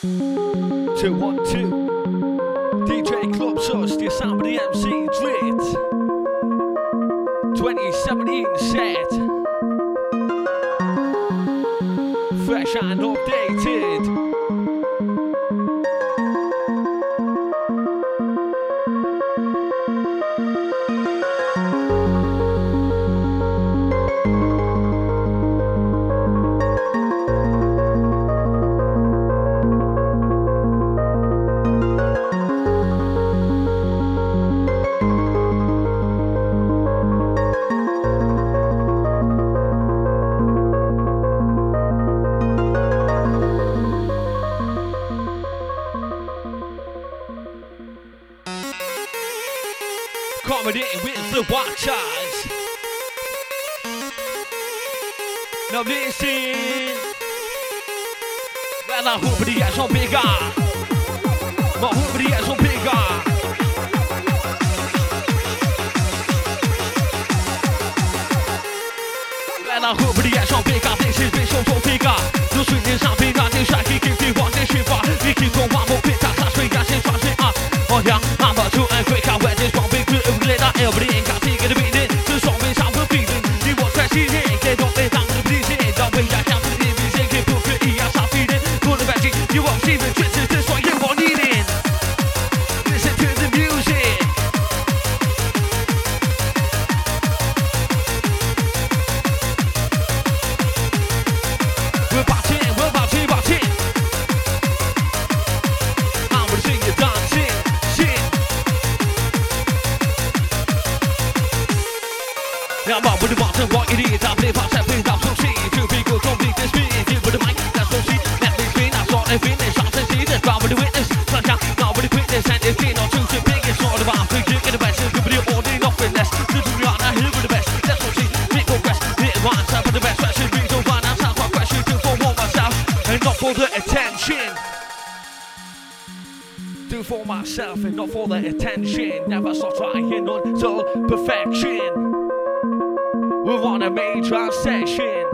Two one two. DJ Club Source, the sound of the MC Lit. 2017 set. Fresh and updated. what it is. I live outside when I'm so sick. To be good, don't need this beat. Give me the mic, that's so shit. Let me spin, I saw and finish. I'm so I'm the witness. Turn down, now with the quickness. And it's in, I'm too too big. It's not about to the best. Give me the nothing less. To do not, I hear with the best. That's so shit. Make progress. Hit one, time for the best. That's the reason why I'm sound quite fresh. You do for what myself. And not for the attention. Do for myself and not for the attention. Never stop trying until perfection. We're on a major obsession.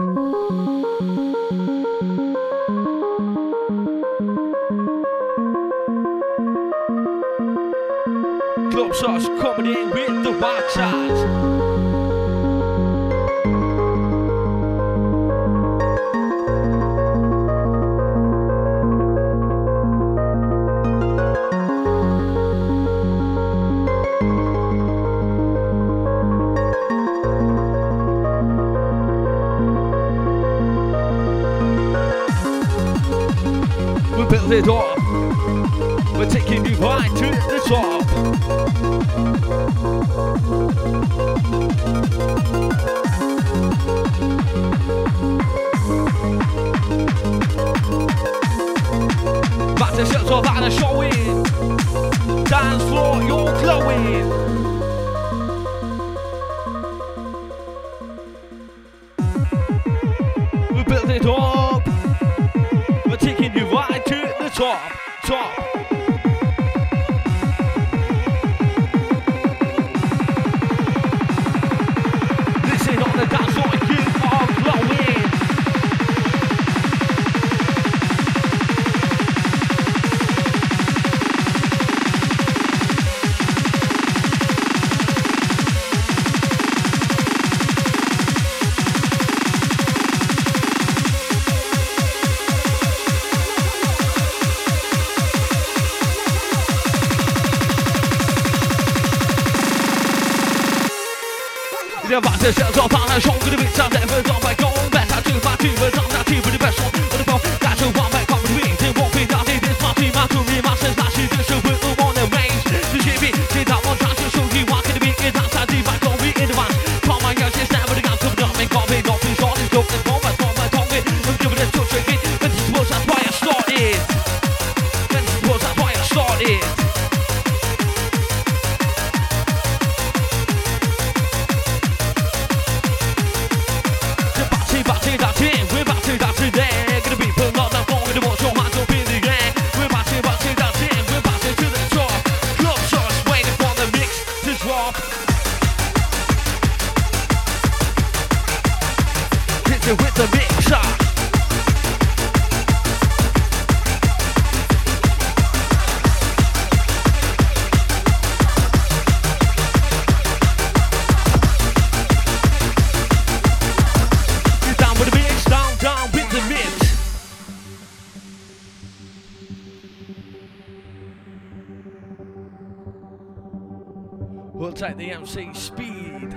Club are coming in with the white shots. top, top. We'll take the MC speed.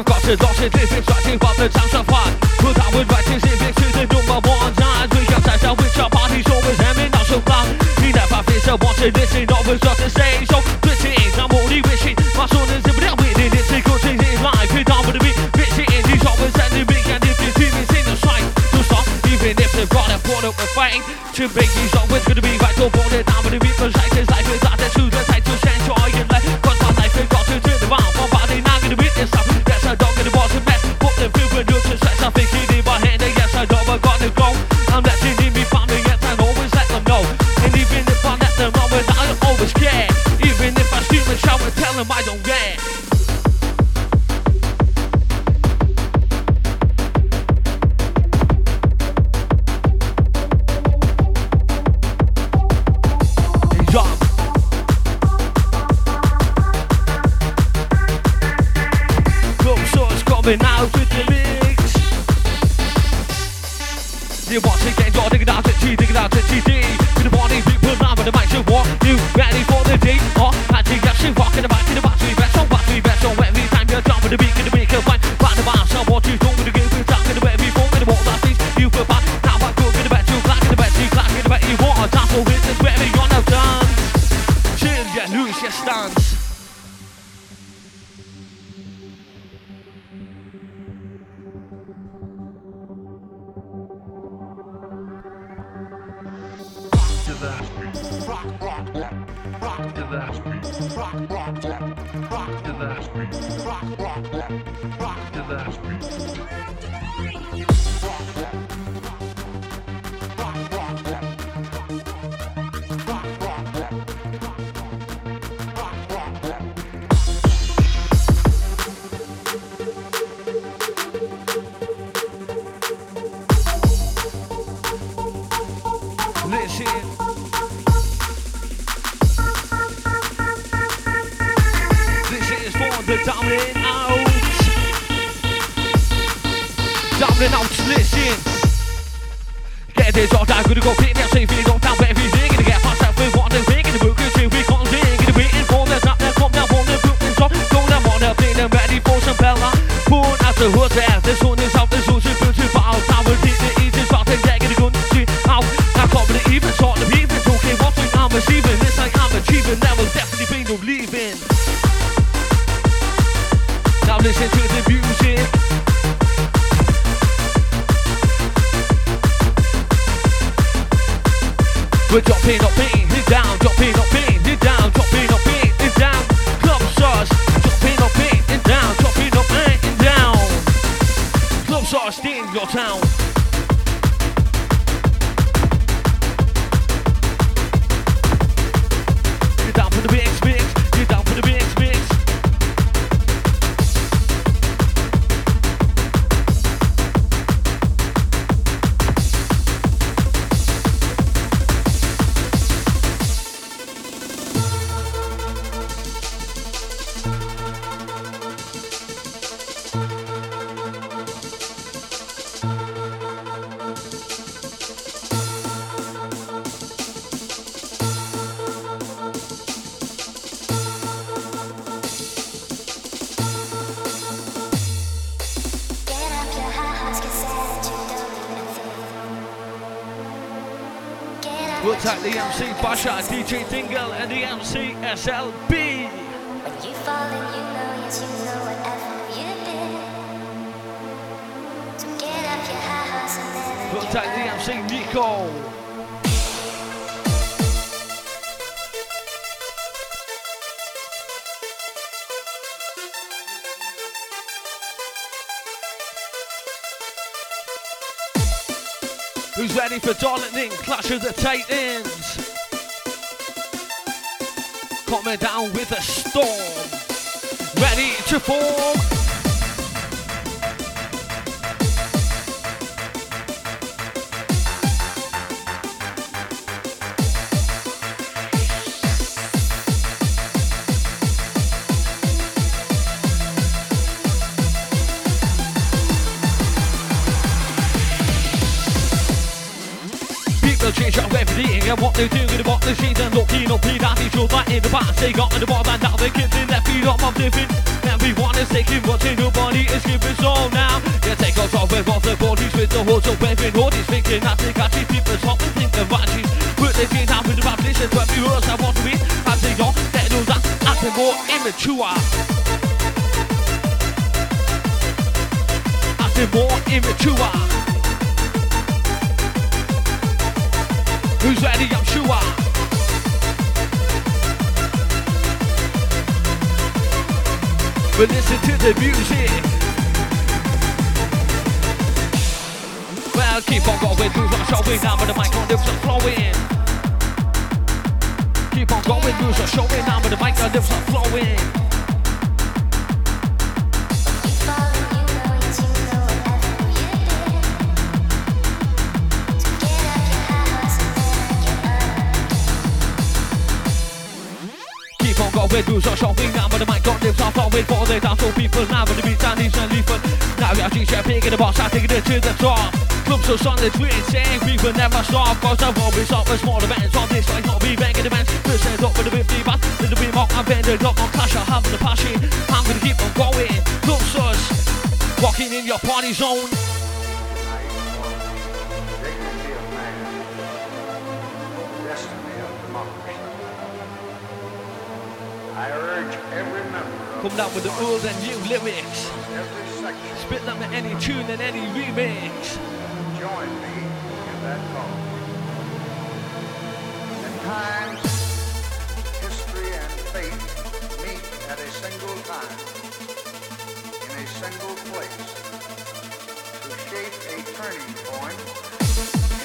I've got to dodge it, this is writing about the chance of fun. Put out with writing, if it's the number one time. We got that out with your parties, always having not so fun. He never feels to watch it, this ain't always just the same. So, twitching, I'm only wishing. My son is a bit winning, it's a good thing in life. Hit on with the beat, bitching, he's always sending big, and if your team is in the sight, to stop, even if they've got a product with fighting. To make these always gonna be right, don't put it down with the beat, but like his life is coming out with the mix. You want to get your dig it out to T, dig it out to TD. To the party people now with the mic to walk. You ready for the day? Or I think I should walk in the back to the battery best. So battery best. So every time you're done with the beat, in the beat, one. Round the bar, so what you do with the game, we're talking about every form in the wall. That's things you feel bad. Now I'm good the back, you in the back, you in the back, you want. That's all it is, wherever you're now done. Chill, yeah, lose your stance. Receiving, like I'm achieving, that will definitely be no leaving. Now listen to the music. We're dropping up beating it down, dropping up beating it down, dropping up beating it down. Club sauce, dropping up beating it down, dropping up beating it down. Club sauce in your town. DJ Tingle and the When you fall you know, you know whatever you did. So get up your high horse and then. We'll take the MC Nico. Who's ready for Darlington? Clash of the Titans. Coming down with a storm. Ready to form. And what they're doing and what they're seeing looking up here that is your that in the past they got in the ball and now they're kids left feet. Up of living. Everyone is taking what's in nobody is giving so now. Yeah take us off with all the bodies with the of wearing all these thinking that they got these people top think the watches but they didn't have the rap listen but viewers I want to be. As they are they know that acting more immature. Acting more immature Who's ready? I'm sure. But listen to the music. Well, keep on going, moves are showing now, but the mic on lips are flowing. Keep on going, moves are showing now, but the mic on lips are flowing. With who's are showing now, but the mic got lips off, flowing for the dance so people now, but the beat down is leaving. Now we are DJ picking the boss, I taking it to the top. Clubs so solid, we ain't saying we will never stop, cause I won't be stop with small events on this like not be banging events. First end up with the 50 bass, little bit more, I'm bending up on clash, I have the passion, I'm gonna keep on going. Clubs us, walking in your party zone. Come down with the old and new lyrics. Spit them in any tune and any remix. Join me in that call. At times, history and fate meet at a single time, in a single place, to shape a turning point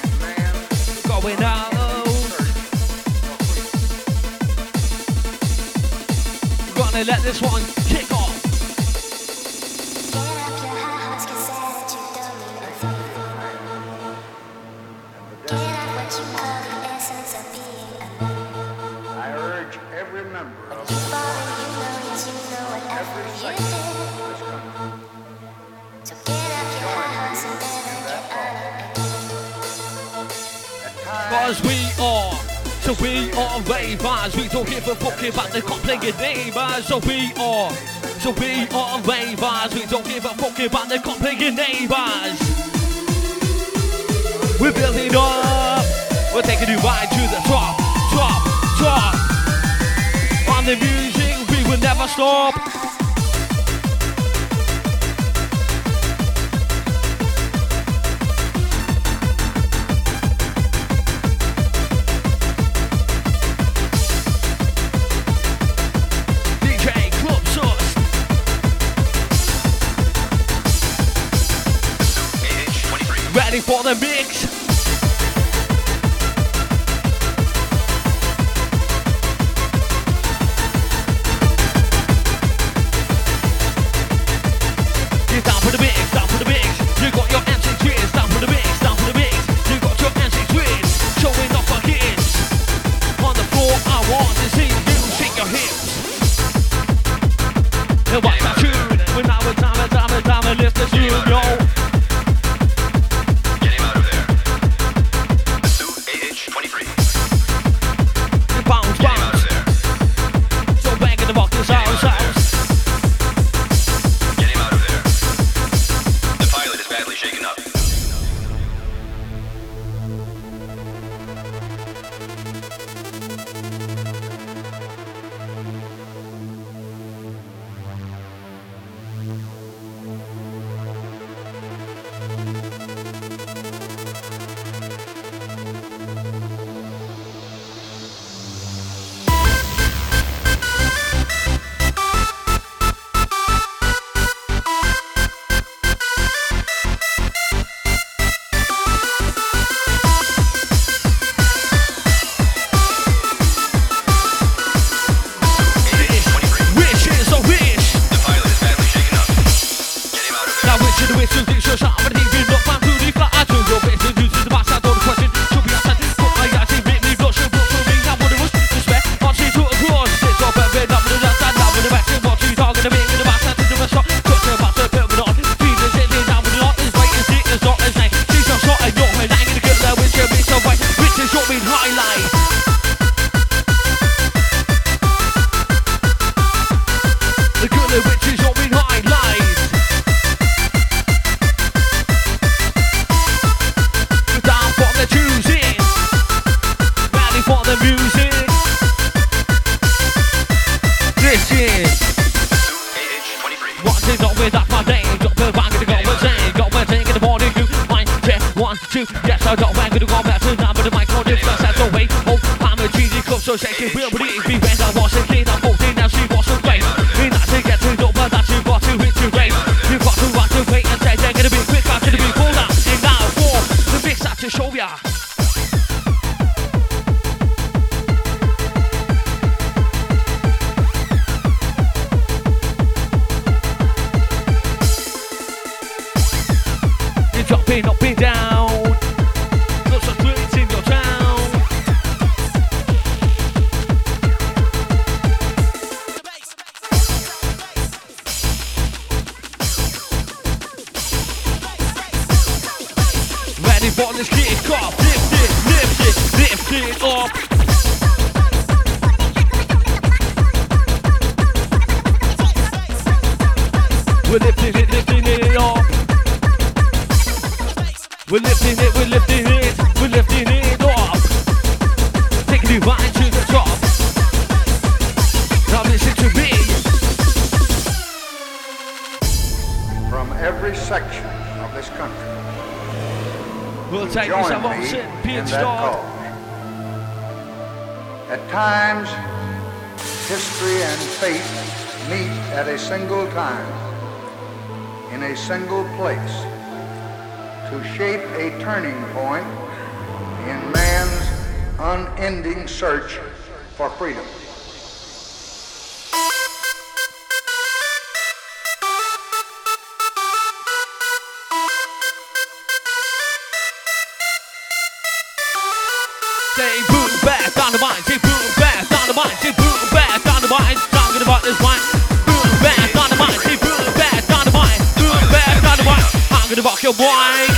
in man's going out. Let this one kick so we are ravers. We don't give a fuck about the complicated neighbors. So we are, so we are ravers. We don't give a fuck about the complicated neighbors. We're building up. We're taking you right to the top, top, top. On the music, we will never stop. For the mix. section of this country. We'll take this. I won't sit pinched off. At times, history and fate meet at a single time, in a single place, to shape a turning point in man's unending search for freedom. your boy.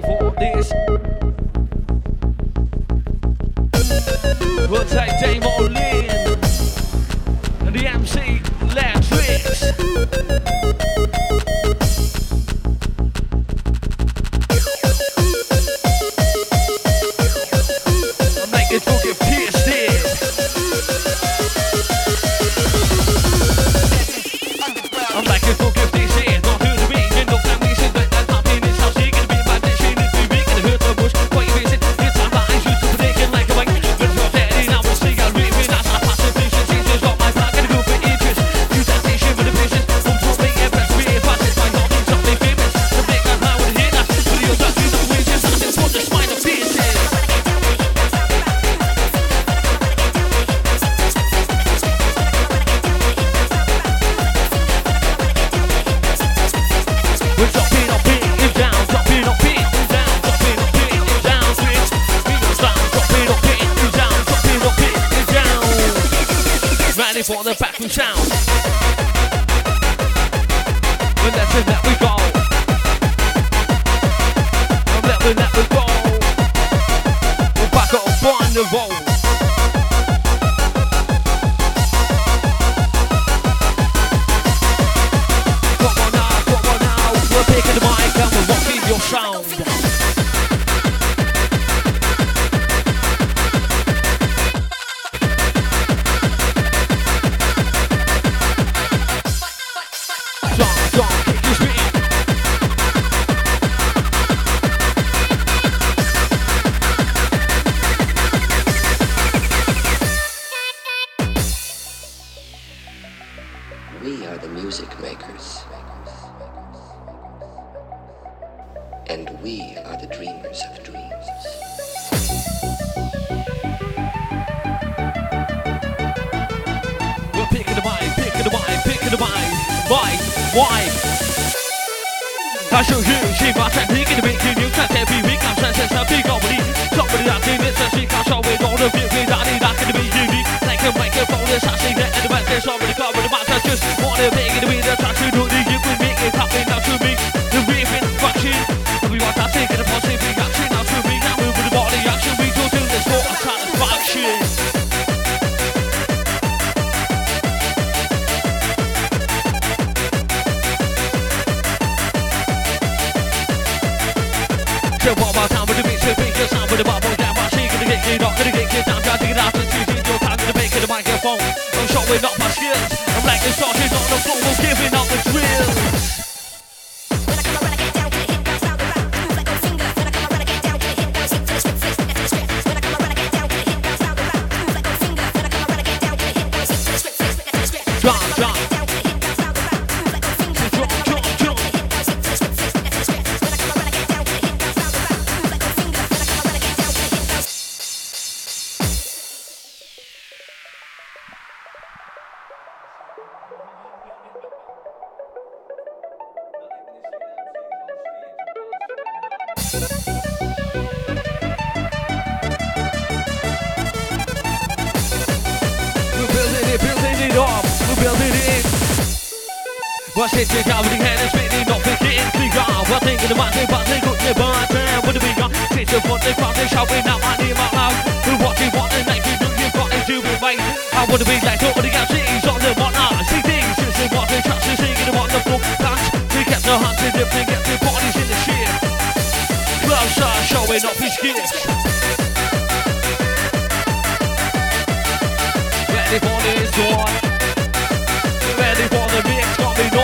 people this. We'll take Dave on this. 日系马赛皮给的背景，牛看太平，没敢闪闪闪避高不离，照不离大对面山西卡稍微高的别别打你打给的背景里，来个麦克风的傻谁在 and the man 在上面的高不的马上就是 wanna make it with the touch to do the you microphone. I'm shot with my skills. I'm like the soldier on the floor, giving up the drill. What's it, check out with the head and spinning off the kid, big on. What thing the mind, but they could never understand what the big on. Take the foot, they crowd, they shouting out my name out. We're watching, what the night, you know you've got to do. I wanna be like all the galaxies on the one eye. See things, just what they trust, singing the wonderful dance. We kept the hunting, they get the bodies in the shit. Closer, showing off his gifts. Ready for this one. Ready for the mix coming on.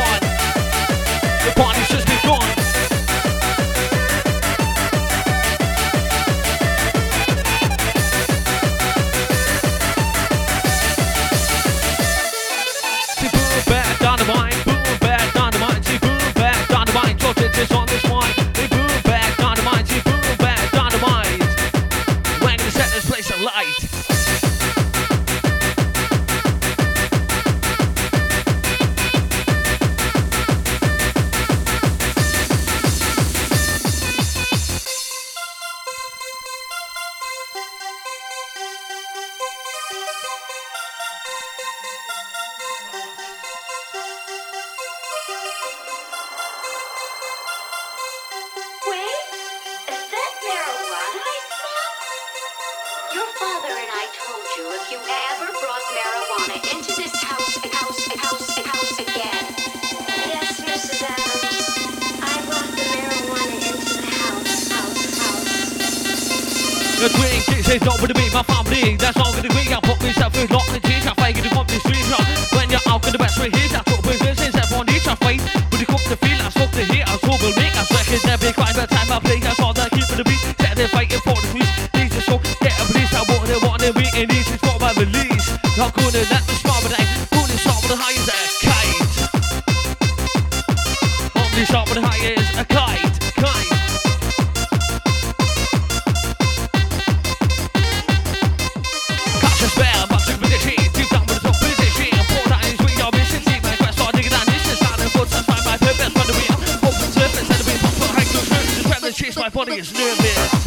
The twin kicks is not with me, my family. That's all gonna be. I put myself through lots of tears. I fake it up the streets. uh, When you're out, the best way here. That's what we're doing. Since everyone needs a fight. But you cook the feel, I smoke the heat. I so will make us reckon every crime. By the time I play, that's all that keep for the beat. Set they're fighting for the peace. These are so get a police. I want it, want it, and these is for my release. Not gonna let me smile, but I'm gonna stop with the high as a kite. Only stop with the high as a kite. My body is nervous.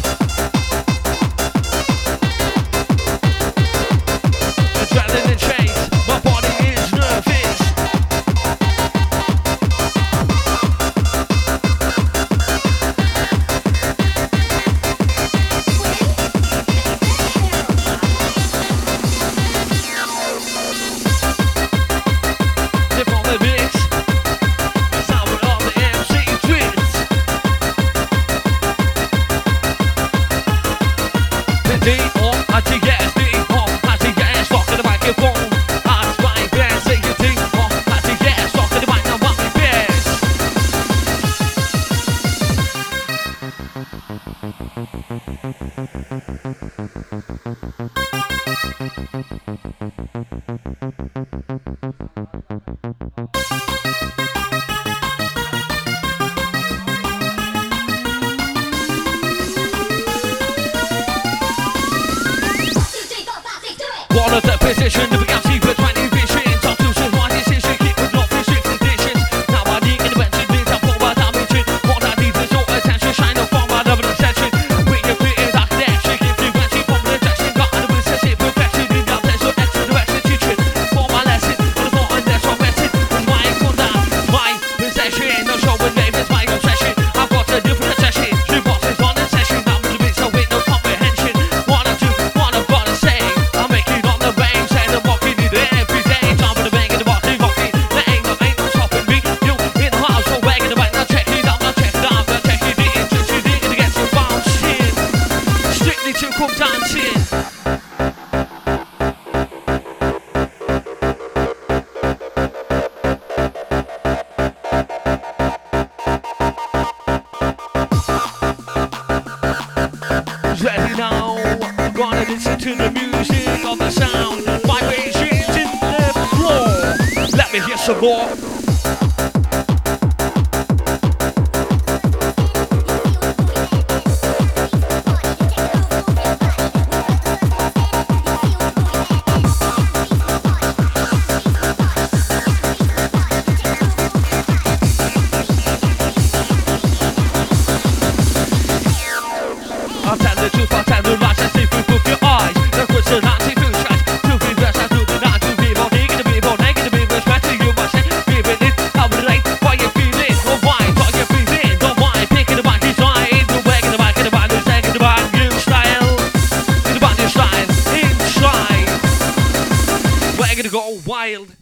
want of the position to begin. wild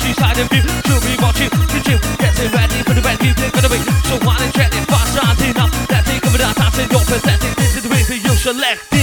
she's hiding view She'll be watching, she chill Getting ready for the red deep They're gonna be so wild and trendy Fast, not enough That's it, coming the that's it You're pathetic This is the way for you, select.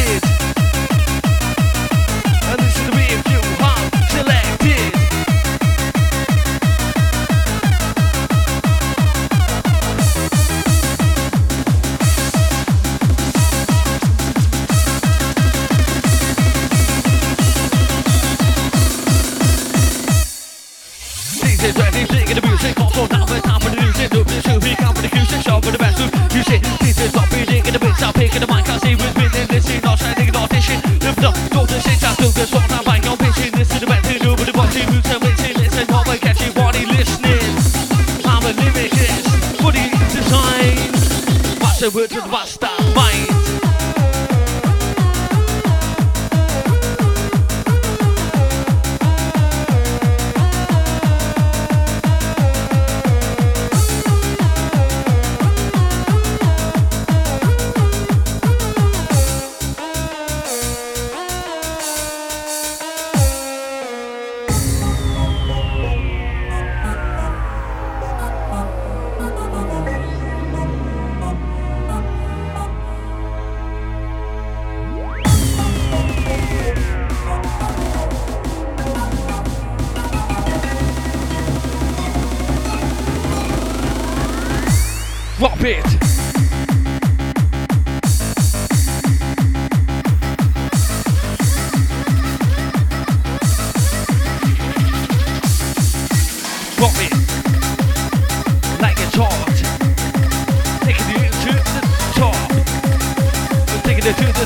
Được.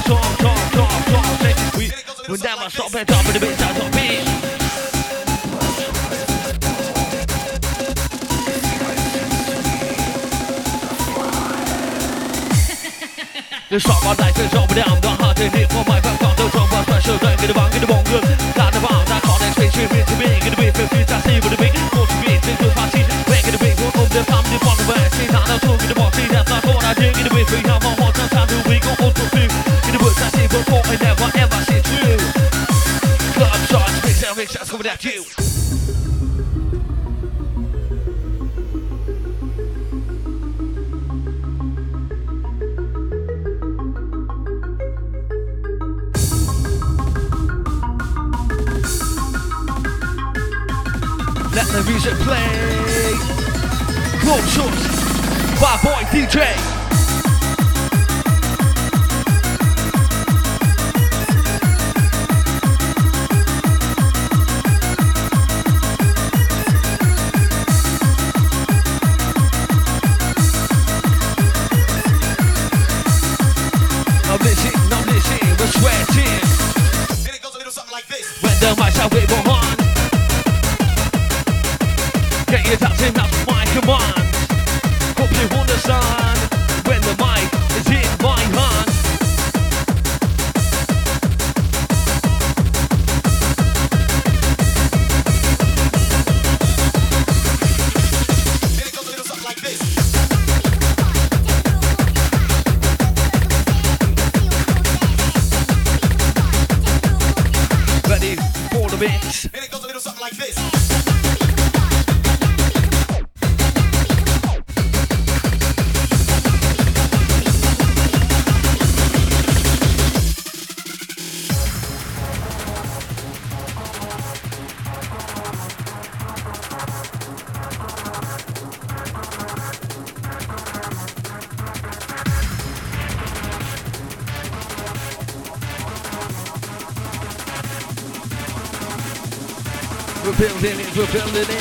talk, talk, talk, talk, talk. We never stop and talk with the beats, I talk beats. Det svarar därför som det andra hade ni på mig för the som var special Den gud vann, gud bången Där det var, där kan en spins i mitt i mig Gud blir förflyttad, siv och det blir Mot mitt, det blir fast tid Vägen the blir, och om det fram, det var det värst Sitt annars tog det bort, sitt efter att vara dygn Det blir fri, han var Savage that's coming at you. Let the music play. Warm shorts my boy DJ. building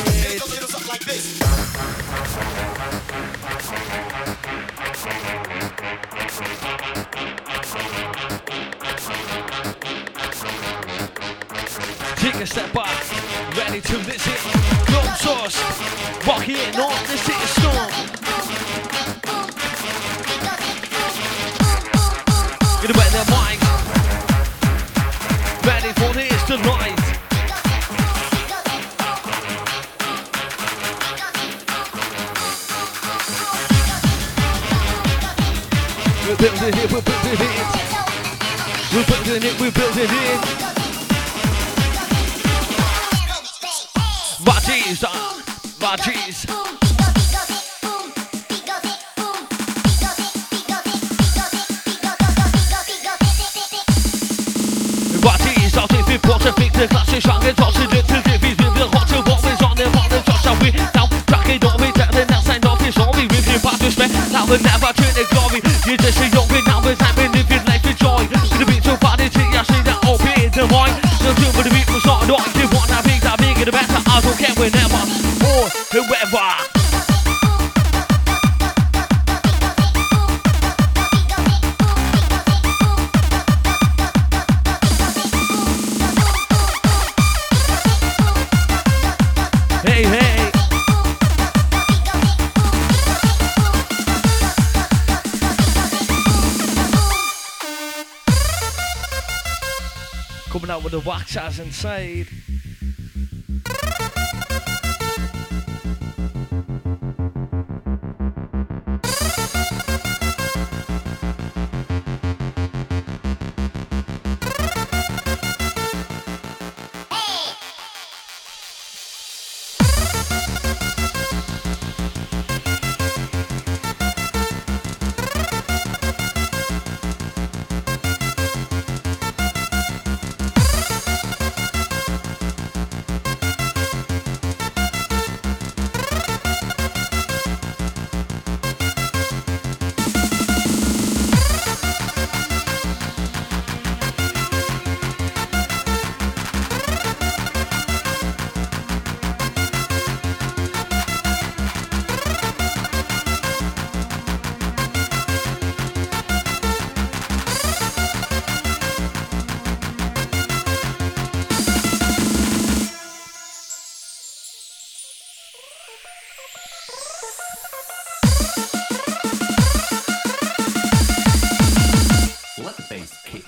Chaz inside.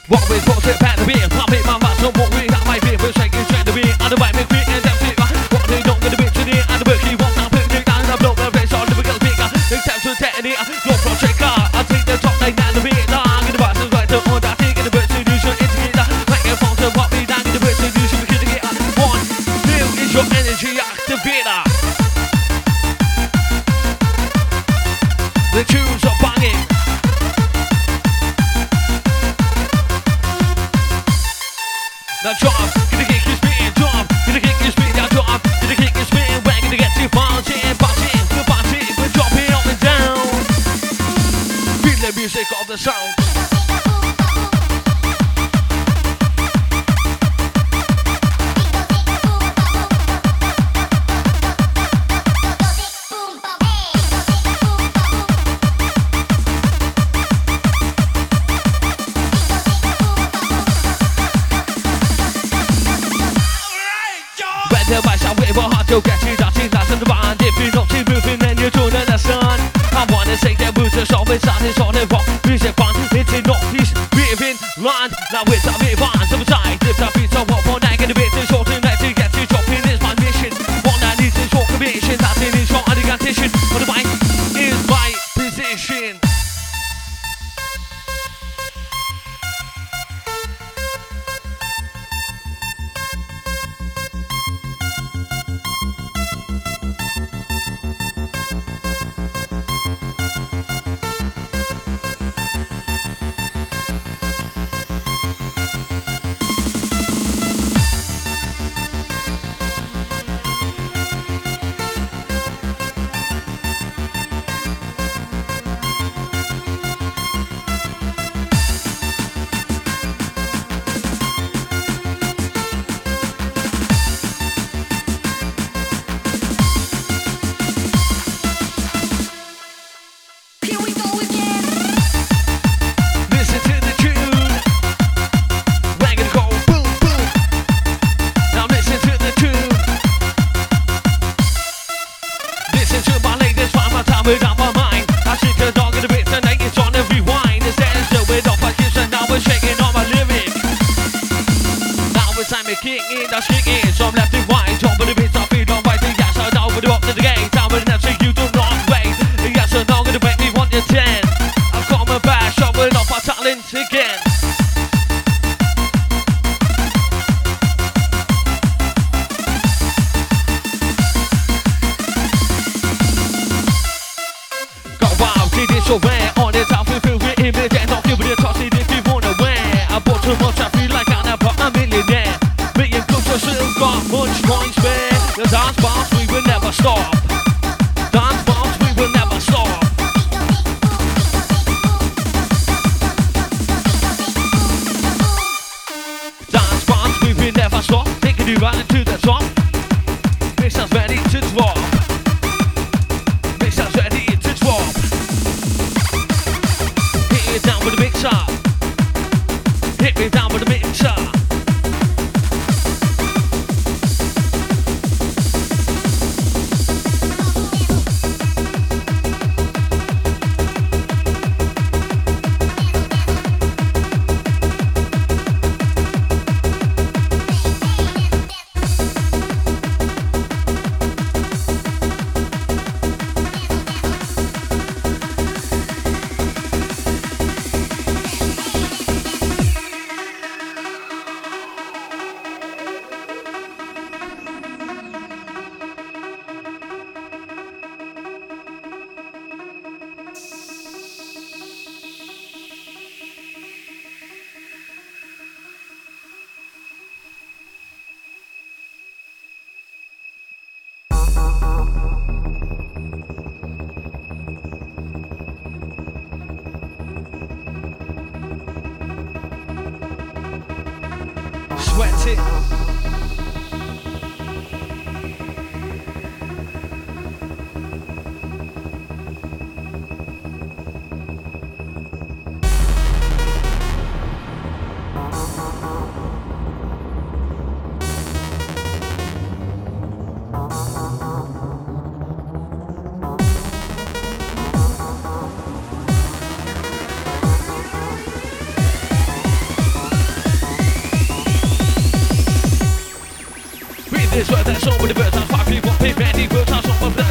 What we thought about the beer, pop it, my mouth, not what we got my beat.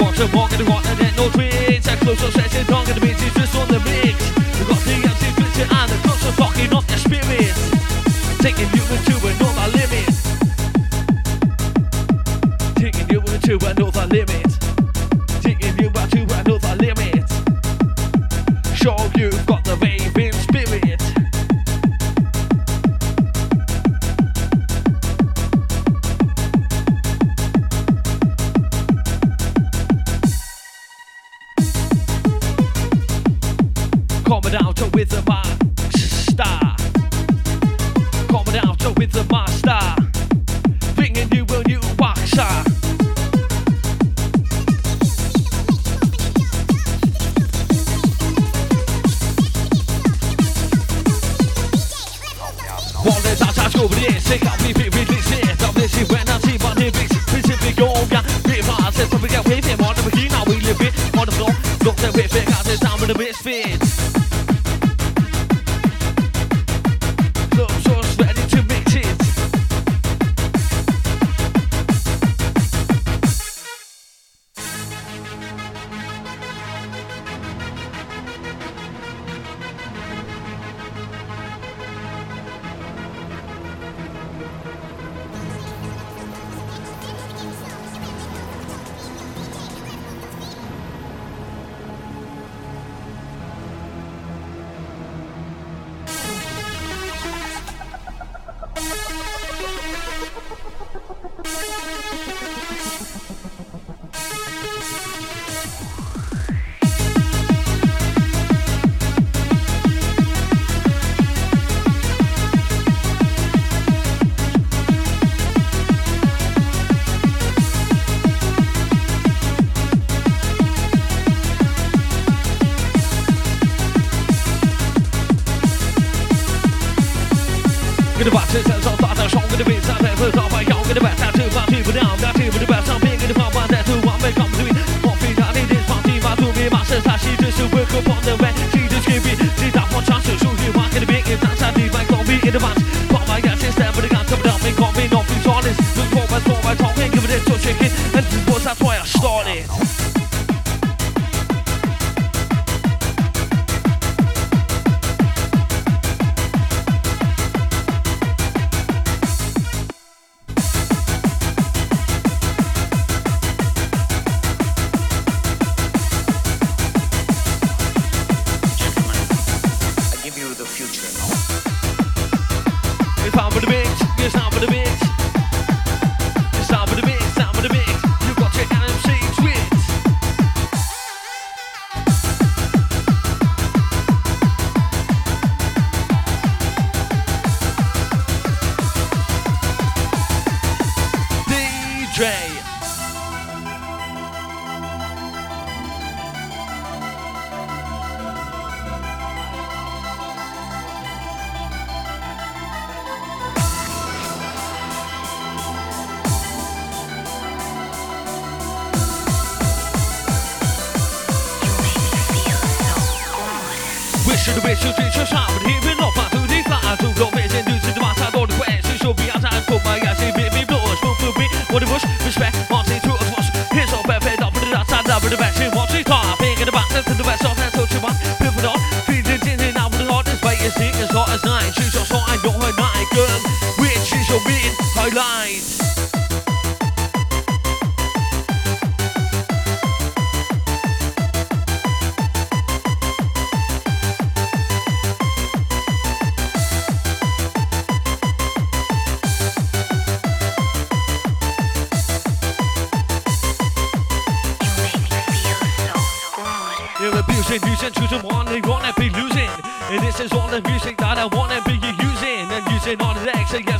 water, walking the water, get no twins. I close on session, tongue and the bitches, just on the beat. Wish you the wish you treat your shop, but here in off my food, he fly to go vision, do to the mass, I go to quest, you should be outside, for my guys, they make me blow, spoon for me, what the bush, respect, Monty to us, wash, here's all bad, fed up, but the outside, up with the back, she wants to talk, big in the back, to the west, off, and so she wants, pivot on, feed it in and out with the hot, this way, you see, as hot as night, she's your song, I know her night, girl, which is your main highlight. And this is all the music that I wanna be using. And using all the yes,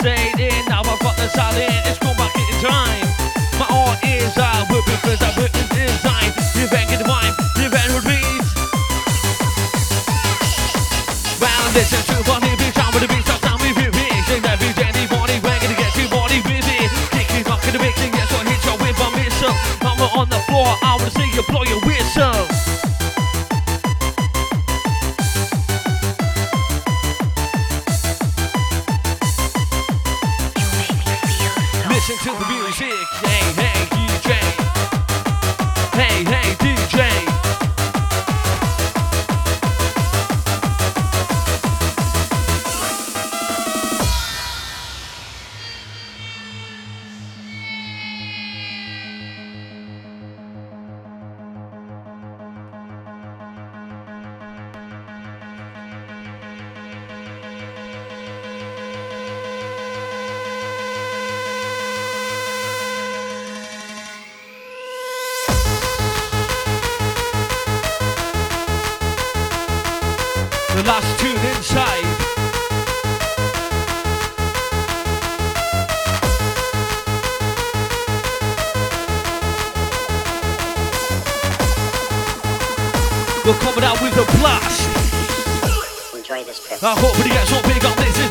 stayed in Now I've got the silent It's gone back in time. My art is I The last tune inside. We're coming out with a blast. Enjoy this trip. I hope it gets so big up. This is